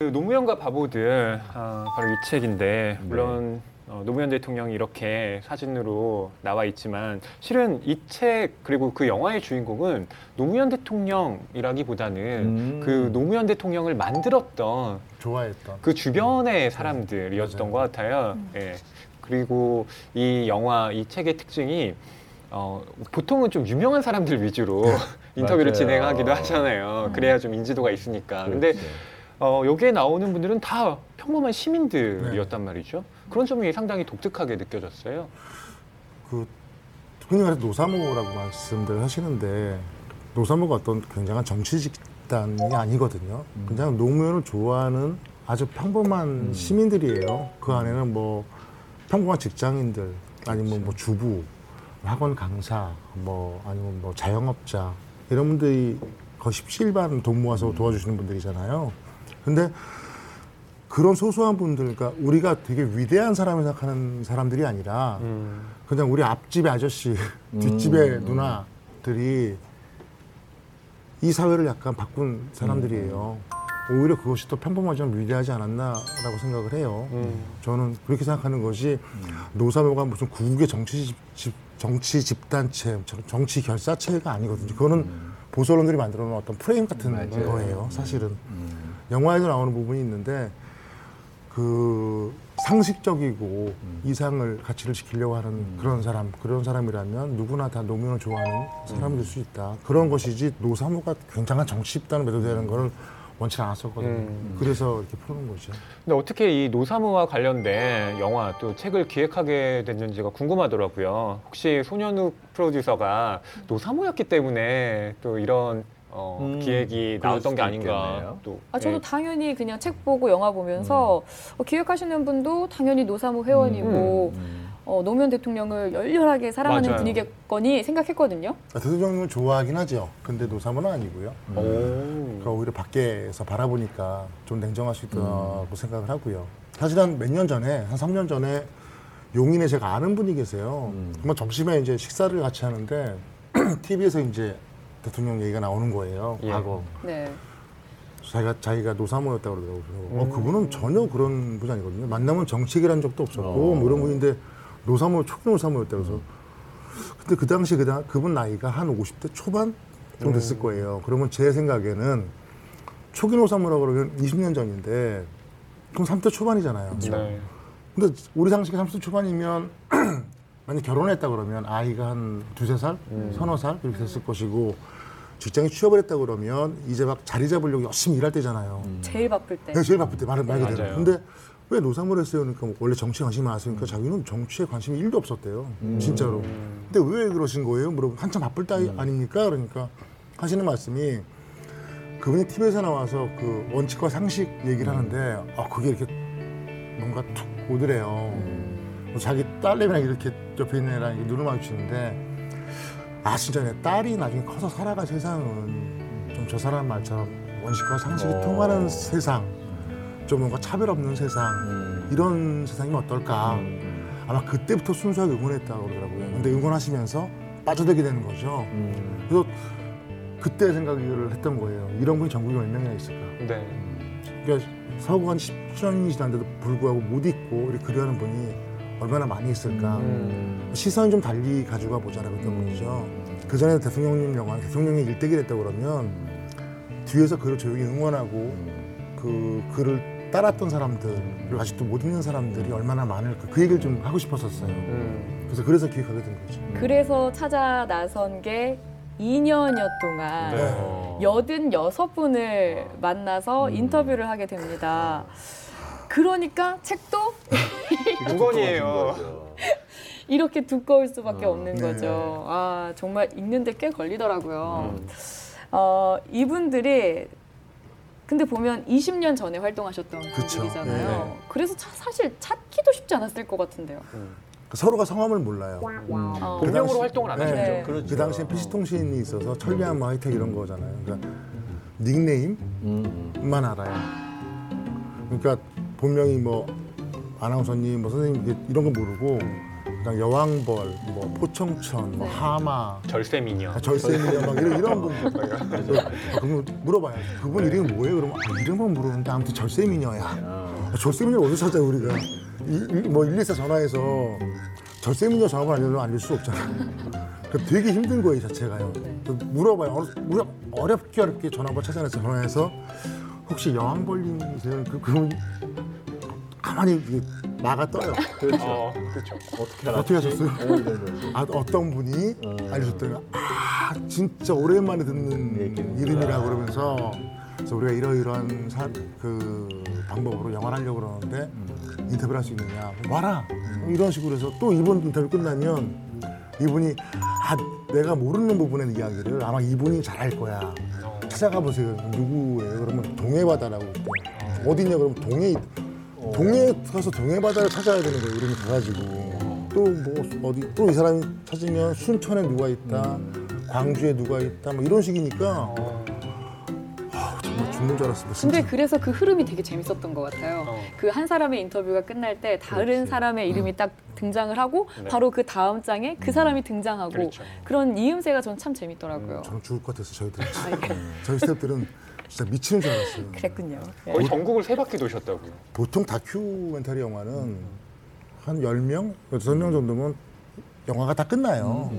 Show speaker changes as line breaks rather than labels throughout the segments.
그 노무현과 바보들 아, 바로 이 책인데 물론 어, 노무현 대통령이 이렇게 사진으로 나와 있지만 실은 이 책 그리고 그 영화의 주인공은 노무현 대통령이라기보다는
음.
그 노무현 대통령을 만들었던
좋아했던.
그 주변의 사람들이었던
맞아요.
것 같아요. 예. 그리고 이 영화, 이 책의 특징이 어, 보통은 좀 유명한 사람들 위주로 인터뷰를
맞아요.
진행하기도 하잖아요. 그래야 좀 인지도가 있으니까. 근데
그렇죠.
어, 여기에 나오는 분들은 다 평범한 시민들이었단 말이죠. 그런 점이 상당히 독특하게 느껴졌어요.
그 흔히 말해서 노사모라고 말씀들 하시는데 노사모가 어떤 굉장한 정치 집단이 아니거든요. 그냥 노무현을 좋아하는 아주 평범한 시민들이에요. 그 안에는 뭐 평범한 직장인들 아니면 뭐 주부, 학원 강사, 뭐 아니면 뭐 자영업자 이런 분들이 거의 십시일반 돈 모아서 도와주시는 분들이잖아요. 근데 그런 소소한 분들, 그러니까 우리가 되게 위대한 사람을 생각하는 사람들이 아니라
음.
그냥 우리 앞집의 아저씨, 뒷집의 누나들이 이 사회를 약간 바꾼 사람들이에요. 오히려 그것이 더 평범하지만 위대하지 않았나라고 생각을 해요.
음.
저는 그렇게 생각하는 것이 노사모가 무슨 구국의 정치 집, 집- 정치 집단체, 정치 결사체가 아니거든요. 그거는 보수 언론들이 만들어 놓은 어떤 프레임 같은
맞아요.
거예요, 사실은. 영화에도 나오는 부분이 있는데 그 상식적이고 이상을 가치를 지키려고 하는 그런 사람 그런 사람이라면 누구나 다 노무현을 좋아하는 사람이 될 수 있다. 그런 것이지 노사모가 굉장한 정치 집단을 매도되는 거를 원치 않았었거든요.
음.
그래서 이렇게 푸는 거죠.
근데 어떻게 이 노사모와 관련된 영화 또 책을 기획하게 됐는지가 궁금하더라고요. 혹시 손현욱 프로듀서가 노사모였기 때문에 또 이런 어,
음,
기획이 나왔던 게
수도
아닌가.
있겠네요.
또
아, 저도
예.
당연히 그냥 책 보고 영화 보면서 어, 기획하시는 분도 당연히 노사모 회원이고
음.
어, 노무현 대통령을 열렬하게 사랑하는
맞아요.
분이겠거니 생각했거든요.
아, 대통령을 좋아하긴 하죠 근데 노사모는 아니고요
오.
그러니까 오히려 밖에서 바라보니까 좀 냉정할 수 있다고 생각을 하고요. 사실 한 몇 년 전에, 한 3년 전에 용인에 제가 아는 분이 계세요. 뭐 점심에 이제 식사를 같이 하는데 TV에서 이제 대통령 얘기가 나오는 거예요.
예.
과거.
네.
자기가, 자기가 노사모였다고 그러더라고요. 그래서 어, 그분은 전혀 그런 분이 아니거든요. 만나면 정치기란 적도 없었고,
어.
뭐 이런 분인데 노사모, 초기 노사모였다고 그래서. 근데 그 당시 그, 당- 그분 나이가 한 50대 초반 정도 됐을 거예요. 그러면 제 생각에는 초기 노사모라고 그러면 20년 전인데, 그럼 30대 초반이잖아요.
네.
근데 우리 상식이 30대 초반이면 만약 결혼했다 그러면 아이가 한 두세 살, 서너 살 이렇게 됐을 것이고 직장에 취업을 했다 그러면 이제 막 자리 잡으려고 열심히 일할 때잖아요.
제일 바쁠 때.
내가 제일 바쁠 때 말을 말 그대로.
맞아요.
근데 왜 노사모를 했어요? 그러니까 뭐 원래 정치에 관심이 많았으니까 자기는 정치에 관심이 1도 없었대요. 진짜로. 근데 왜 그러신 거예요? 물어보면 한참 바쁠 때 아닙니까? 그러니까 하시는 말씀이 그분이 TV에서 나와서 그 원칙과 상식 얘기를 하는데 아 그게 이렇게 뭔가 툭 오더래요. 뭐 자기 딸내미랑 이렇게 옆에 있는 애랑 이렇게 눈을 마주치는데 아 진짜 내 딸이 나중에 커서 살아갈 세상은 좀 저 사람 말처럼 원칙과 상식이
어.
통하는 세상 좀 뭔가 차별 없는 세상
음.
이런 세상이면 어떨까 아마 그때부터 순수하게 응원했다고 그러더라고요 근데 응원하시면서 빠져들게 되는 거죠
음.
그래서 그때 생각을 했던 거예요 이런 분이 전국에 몇 명이나 있을까
네.
그러니까 서구 한 10년이 지났는데도 불구하고 못 잊고 이렇게 그리하는 분이 얼마나 많이 있을까
음.
시선이 좀 달리 가져가 보자라고 했던 거죠. 그 전에 대통령님 영화 대통령이 일대기를 했다고 그러면 뒤에서 그를 조용히 응원하고 그 그를 따랐던 사람들 그리고 아직도 못 있는 사람들이 얼마나 많을까 그 얘기를 좀 하고 싶었었어요.
음.
그래서 그래서 기획하게 된 거죠.
그래서 찾아 나선 게 2년여 동안
네.
어.
여든 여섯 분을 만나서 인터뷰를 하게 됩니다. 그러니까 책도
무건이에요.
이렇게 두꺼울 수밖에 없는
네.
거죠. 아, 정말 읽는데 꽤 걸리더라고요.
음.
어, 이분들이 근데 보면 20년 전에 활동하셨던
그쵸.
분들이잖아요.
네.
그래서 차- 사실 찾기도 쉽지 않았을 것 같은데요.
그러니까 서로가 성함을 몰라요.
어.
본명으로
당시-
활동을 안
네.
하셨죠.
네.
그렇죠.
그 당시에 PC통신이 있어서 천리안 뭐 하이텍 이런 거잖아요. 그러니까 닉네임만
음.
알아요. 그러니까 본명이 뭐 아나운서님, 뭐 선생님 이런 거 모르고 그냥 여왕벌, 뭐 포청천, 뭐 하마,
절세 미녀.
아, 절세미녀 막 이런 이런 분들. 아, 그러면 물어봐요. 그분 이름이 뭐예요? 그러면 아, 이름은 모르는데 아무튼 절세미녀야. 아, 절세미녀 어디서 찾아 우리가? 이, 이, 뭐 114 전화해서 절세미녀 전화번호 알려면 알릴 수 없잖아요. 그 되게 힘든 거예요 이 자체가요. 또 물어봐요. 어려, 우리가 어렵게 어렵게 전화번호 찾아내서 전화해서 혹시 여왕벌님이세요? 그 그분 가만히 나가 떠요.
어, 그렇죠.
어떻게
어떻게
알았지?
하셨어요?
어, 이런 거지.
아, 어떤 분이 알려줬더니 아 진짜 오랜만에 듣는
얘기구나.
이름이라 그러면서 그래서 우리가 이러이러한 사, 그 방법으로 영화를 하려고 그러는데 인터뷰를 할 수 있느냐 와라 이런 식으로 해서 또 이번 인터뷰 끝나면 이분이 아 내가 모르는 부분의 이야기를 아마 이분이 잘 할 거야 찾아가 보세요 누구예요 동해바다라고 그래요. 어디냐 그러면 동해 동해 가서 동해바다를 찾아야 되는 거예요 이름이 가가지고 또 뭐 어디 또 이 사람이 찾으면 순천에 누가 있다 광주에 누가 있다 뭐 이런 식이니까 아, 정말 죽는 줄 알았습니다
근데
진짜.
그래서 그 흐름이 되게 재밌었던 것 같아요.
어.
그한 사람의 인터뷰가 끝날 때 다른
그렇지.
사람의 이름이 딱 등장을 하고
네.
바로 그 다음 장에 그 사람이 등장하고
그렇죠.
그런 이음새가 전 참 재밌더라고요.
저는 죽을 것 같아서 저희들
아, 예.
저희 스태프들은 진짜 미치는 줄 알았어요
그랬군요. 예.
거의 전국을 세 바퀴 도셨다고요.
보통 다큐멘터리 영화는 한 10명, 6명 정도면 영화가 다 끝나요.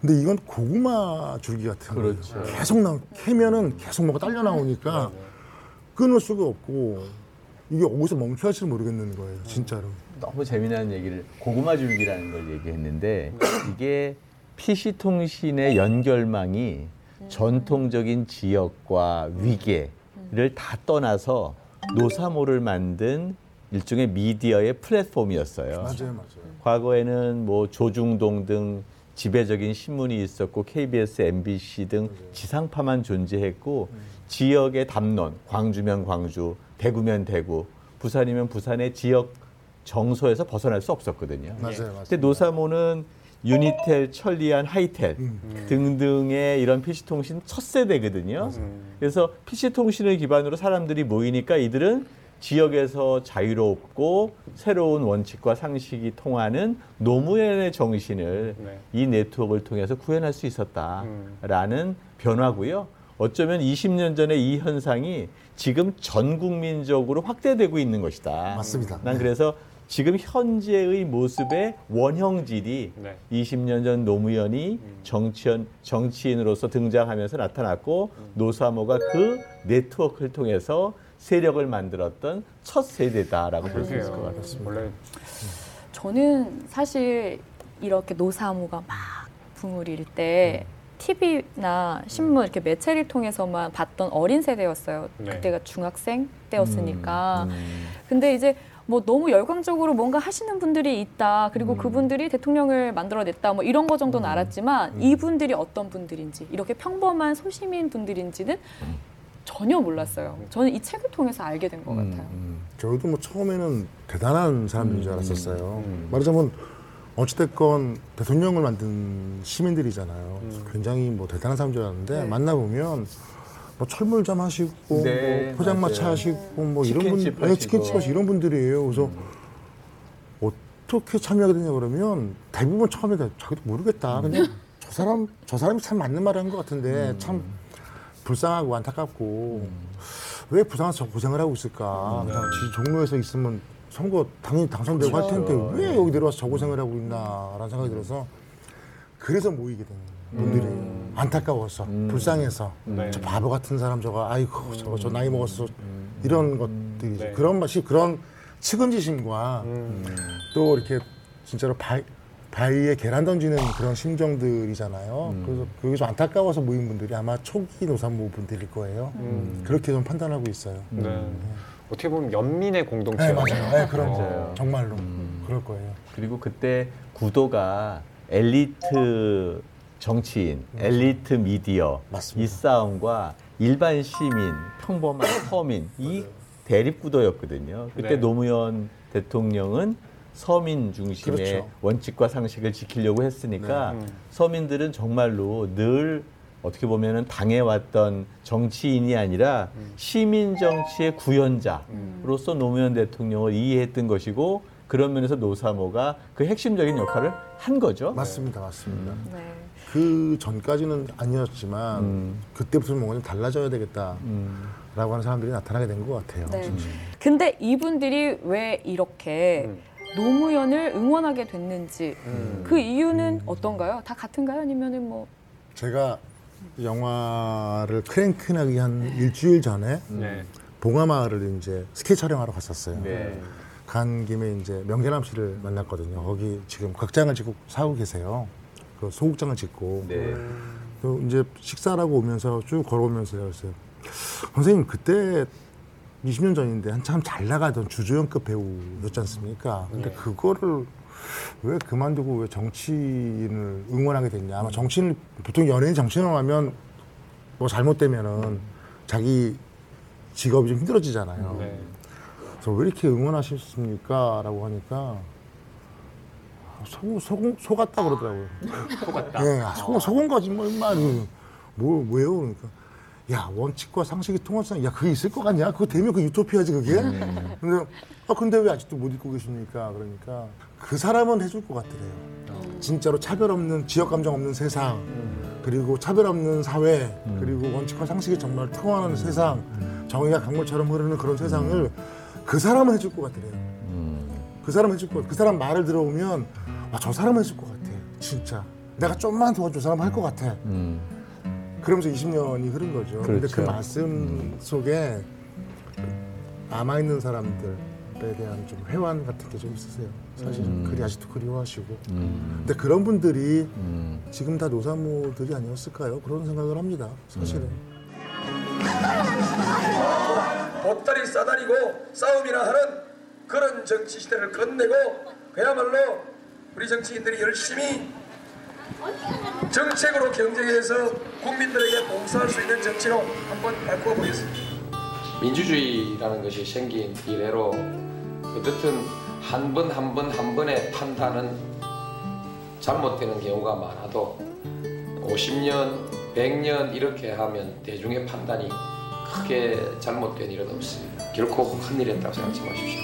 근데 이건 고구마 줄기 같은 거예요.
그렇죠.
계속 나오, 캐면은 계속 뭐가 딸려 나오니까 끊을 수가 없고 이게 어디서 멈춰야 할지 모르겠는 거예요, 진짜로.
너무 재미난 얘기를 고구마 줄기라는 걸 얘기했는데 이게 PC 통신의 연결망이 전통적인 지역과 위계를 다 떠나서 노사모를 만든 일종의 미디어의 플랫폼이었어요.
맞아요, 맞아요.
과거에는 뭐 조중동 등 지배적인 신문이 있었고 KBS, MBC 등 지상파만 존재했고 지역의 담론, 광주면 광주, 대구면 대구, 부산이면 부산의 지역 정서에서 벗어날 수 없었거든요.
맞아요, 맞아요.
근데 노사모는 유니텔, 천리안, 하이텔 등등의 이런 PC통신 첫 세대거든요. 그래서 PC통신을 기반으로 사람들이 모이니까 이들은 지역에서 자유롭고 새로운 원칙과 상식이 통하는 노무현의 정신을
네.
이 네트워크를 통해서 구현할 수 있었다라는 변화고요. 어쩌면 20년 전에 이 현상이 지금 전 국민적으로 확대되고 있는 것이다.
맞습니다.
난 그래서 지금 현재의 모습의 원형질이
네.
20년 전 노무현이 정치인, 정치인으로서 등장하면서 나타났고 노사모가 그 네트워크를 통해서 세력을 만들었던 첫 세대다라고 볼 수 있을 것. 같습니다.
원래
저는 사실 이렇게 노사모가 막 붐을 일때 TV나 신문 이렇게 매체를 통해서만 봤던 어린 세대였어요.
네.
그때가 중학생 때였으니까.
음.
근데 이제 뭐 너무 열광적으로 뭔가 하시는 분들이 있다. 그리고 그분들이 대통령을 만들어냈다. 뭐 이런 거 정도는 알았지만 이분들이 어떤 분들인지 이렇게 평범한 소시민 분들인지는 전혀 몰랐어요. 저는 이 책을 통해서 알게 된것
음,
같아요.
음.
저희도 뭐 처음에는 대단한 사람들인 줄 알았었어요.
음.
말하자면 어찌됐건 대통령을 만든 시민들이잖아요.
음.
굉장히 뭐 대단한 사람인 줄 알았는데
네.
만나보면 뭐 철물점 하시고
네,
뭐 포장마차
맞아요.
하시고 뭐 이런 분,
치킨집
네, 치킨집
하시고.
하시고 이런 분들이에요. 그래서 어떻게 참여하게 되냐 그러면 대부분 처음에 자기도 모르겠다. 그냥 저 사람 저 사람이 참 맞는 말을 한것 같은데 참 불쌍하고 안타깝고 왜 부산에서 저 고생을 하고 있을까? 그냥 지 종로에서 있으면 선거 당연히 당선되고 할 텐데 왜 여기 내려와서 저 고생을 하고 있나라는 생각이 들어서 그래서 모이게 된 분들이 안타까워서 불쌍해서
네.
저 바보 같은 사람 저거 아이고 저거 저 나이 먹어서 이런 것들이
네.
그런 맛이 그런 측은지심과
음.
또 이렇게 진짜로 바위, 바위에 계란 던지는 그런 심정들이잖아요. 그래서 그게 좀 안타까워서 모인 분들이 아마 초기 노산모 분들일 거예요.
음.
그렇게 좀 판단하고 있어요.
네. 어떻게 보면 연민의
네,
공동체예요.
맞아요. 네, 그런
맞아요.
거. 정말로. 그럴 거예요.
그리고 그때 구도가 엘리트 정치인, 엘리트 미디어
맞습니다.
이 싸움과 일반 시민, 평범한 서민 이 대립 구도였거든요. 그때
네.
노무현 대통령은 서민 중심의
그렇죠.
원칙과 상식을 지키려고 했으니까
네. 음.
서민들은 정말로 늘 어떻게 보면은 당해왔던 정치인이 아니라
음.
시민 정치의 구현자로서 노무현 대통령을 이해했던 것이고 그런 면에서 노사모가 그 핵심적인 역할을 한 거죠.
맞습니다, 맞습니다.
네.
그 전까지는 아니었지만
음.
그때부터는 뭔가 좀 달라져야 되겠다라고
음.
하는 사람들이 나타나게 된 것 같아요.
네. 근데 이분들이 왜 이렇게
음.
노무현을 응원하게 됐는지
음.
그 이유는 어떤가요? 다 같은가요? 아니면은 뭐
제가 영화를 크랭크 나기 한 일주일 전에
네.
봉화마을을 이제 스케치 촬영하러 갔었어요.
네.
간 김에 이제 명계남 씨를 만났거든요. 거기 지금 극장을 짓고 사고 계세요. 그 소극장을 짓고.
네.
그 이제 식사하고 오면서 쭉 걸어오면서 그랬어요. 선생님 그때 20년 전인데 한참 잘 나가던 주조연급 배우였지 않습니까? 근데 그거를 왜 그만두고 왜 정치인을 응원하게 됐냐? 아마 정치인 보통 연예인 정치인을 하면 뭐 잘못되면은 자기 직업이 좀 힘들어지잖아요.
네.
그래서 왜 이렇게 응원하셨습니까? 라고 하니까 속, 속, 속았다 그러더라고요.
속았다.
예, 아, 속, 속은 거지, 뭐, 임마. 뭐, 왜요? 그러니까. 야, 원칙과 상식이 통합상, 야, 그게 있을 것 같냐? 그거 되면 그 유토피아지, 그게? 근데, 아, 근데 왜 아직도 못 잊고 계십니까? 그러니까, 그 사람은 해줄 것 같더래요. 진짜로 차별 없는, 지역 감정 없는 세상, 그리고 차별 없는 사회, 그리고 원칙과 상식이 정말 통하는 세상, 정의가 강물처럼 흐르는 그런 세상을 그 사람은 해줄 것 같더래요.
음.
그 사람 해줄 것 같아. 그 사람 말을 들어오면 아, 저 사람 해줄 것 같아. 진짜. 내가 좀만 도와줘 저 사람 할 것 같아.
음.
그러면서 20년이 흐른 거죠. 근데 그
그렇죠.
말씀 속에 남아 있는 사람들에 대한 좀 회환 같은 게 좀 있으세요. 사실 은 그리 아직도 그리워하시고.
음.
근데 그런 분들이
음.
지금 다 노사모들이 아니었을까요? 그런 생각을 합니다. 사실은.
보따리 싸다니고 싸움이나 하는 그런 정치 시대를 건네고 그야말로 우리 정치인들이 열심히 정책으로 경쟁해서 국민들에게 봉사할 수 있는 정치로 한번 바꾸어 보겠습니다.
민주주의라는 것이 생긴 이래로 어떻든 한 번 한 번 한 번의 판단은 잘못되는 경우가 많아도 50년, 100년 이렇게 하면 대중의 판단이 크게 잘못된 일은 없습니다. 결코 큰일 했다고 생각하지 마십시오.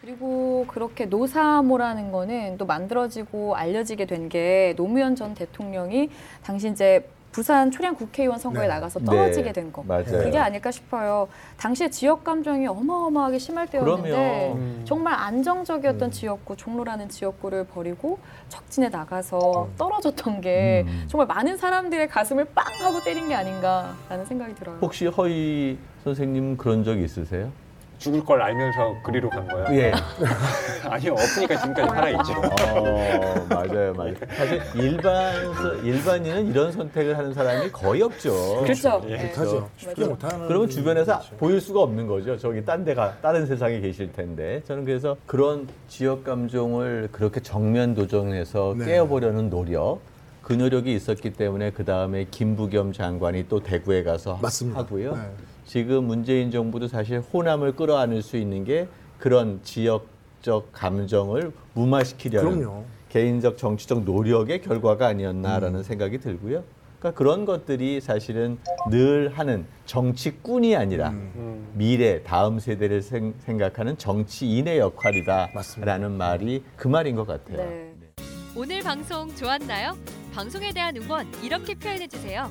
그리고 그렇게 노사모라는 거는 또 만들어지고 알려지게 된 게 노무현 전 대통령이 당시 이제 부산 초량 국회의원 선거에
네.
나가서 떨어지게
네.
된 거.
맞아요.
그게 아닐까 싶어요. 당시에 지역 감정이 어마어마하게 심할 때였는데
그럼요.
정말 안정적이었던
음.
지역구, 종로라는 지역구를 버리고 적진에 나가서 떨어졌던 게
음.
정말 많은 사람들의 가슴을 빵 하고 때린 게 아닌가라는 생각이 들어요.
혹시 허희 선생님 그런 적 있으세요?
죽을 걸 알면서 그리로 간 거예요?
예.
아니요, 없으니까 지금까지 살아있죠.
어, 맞아요, 맞아요. 사실 일반 일반인은 이런 선택을 하는 사람이 거의 없죠.
그렇죠.
예.
네.
못하죠. 쉽게
맞아요.
못하는.
그러면 주변에서
그렇죠.
보일 수가 없는 거죠. 저기 딴 데가 다른 세상에 계실 텐데 저는 그래서 그런 지역 감정을 그렇게 정면 도전해서
네.
깨어보려는 노력 그 노력이 있었기 때문에 그 다음에 김부겸 장관이 또 대구에 가서
맞습니다.
하고요.
네.
지금 문재인 정부도 사실 호남을 끌어안을 수 있는 게 그런 지역적 감정을 무마시키려는
그럼요.
개인적 정치적 노력의 결과가 아니었나라는
음.
생각이 들고요. 그러니까 그런 것들이 사실은 늘 하는 정치꾼이 아니라
음.
음.
미래 다음 세대를 생, 생각하는 정치인의 역할이다라는
맞습니다.
말이 그 말인 것 같아요.
네.
오늘 방송 좋았나요? 방송에 대한 응원 이렇게 표현해 주세요.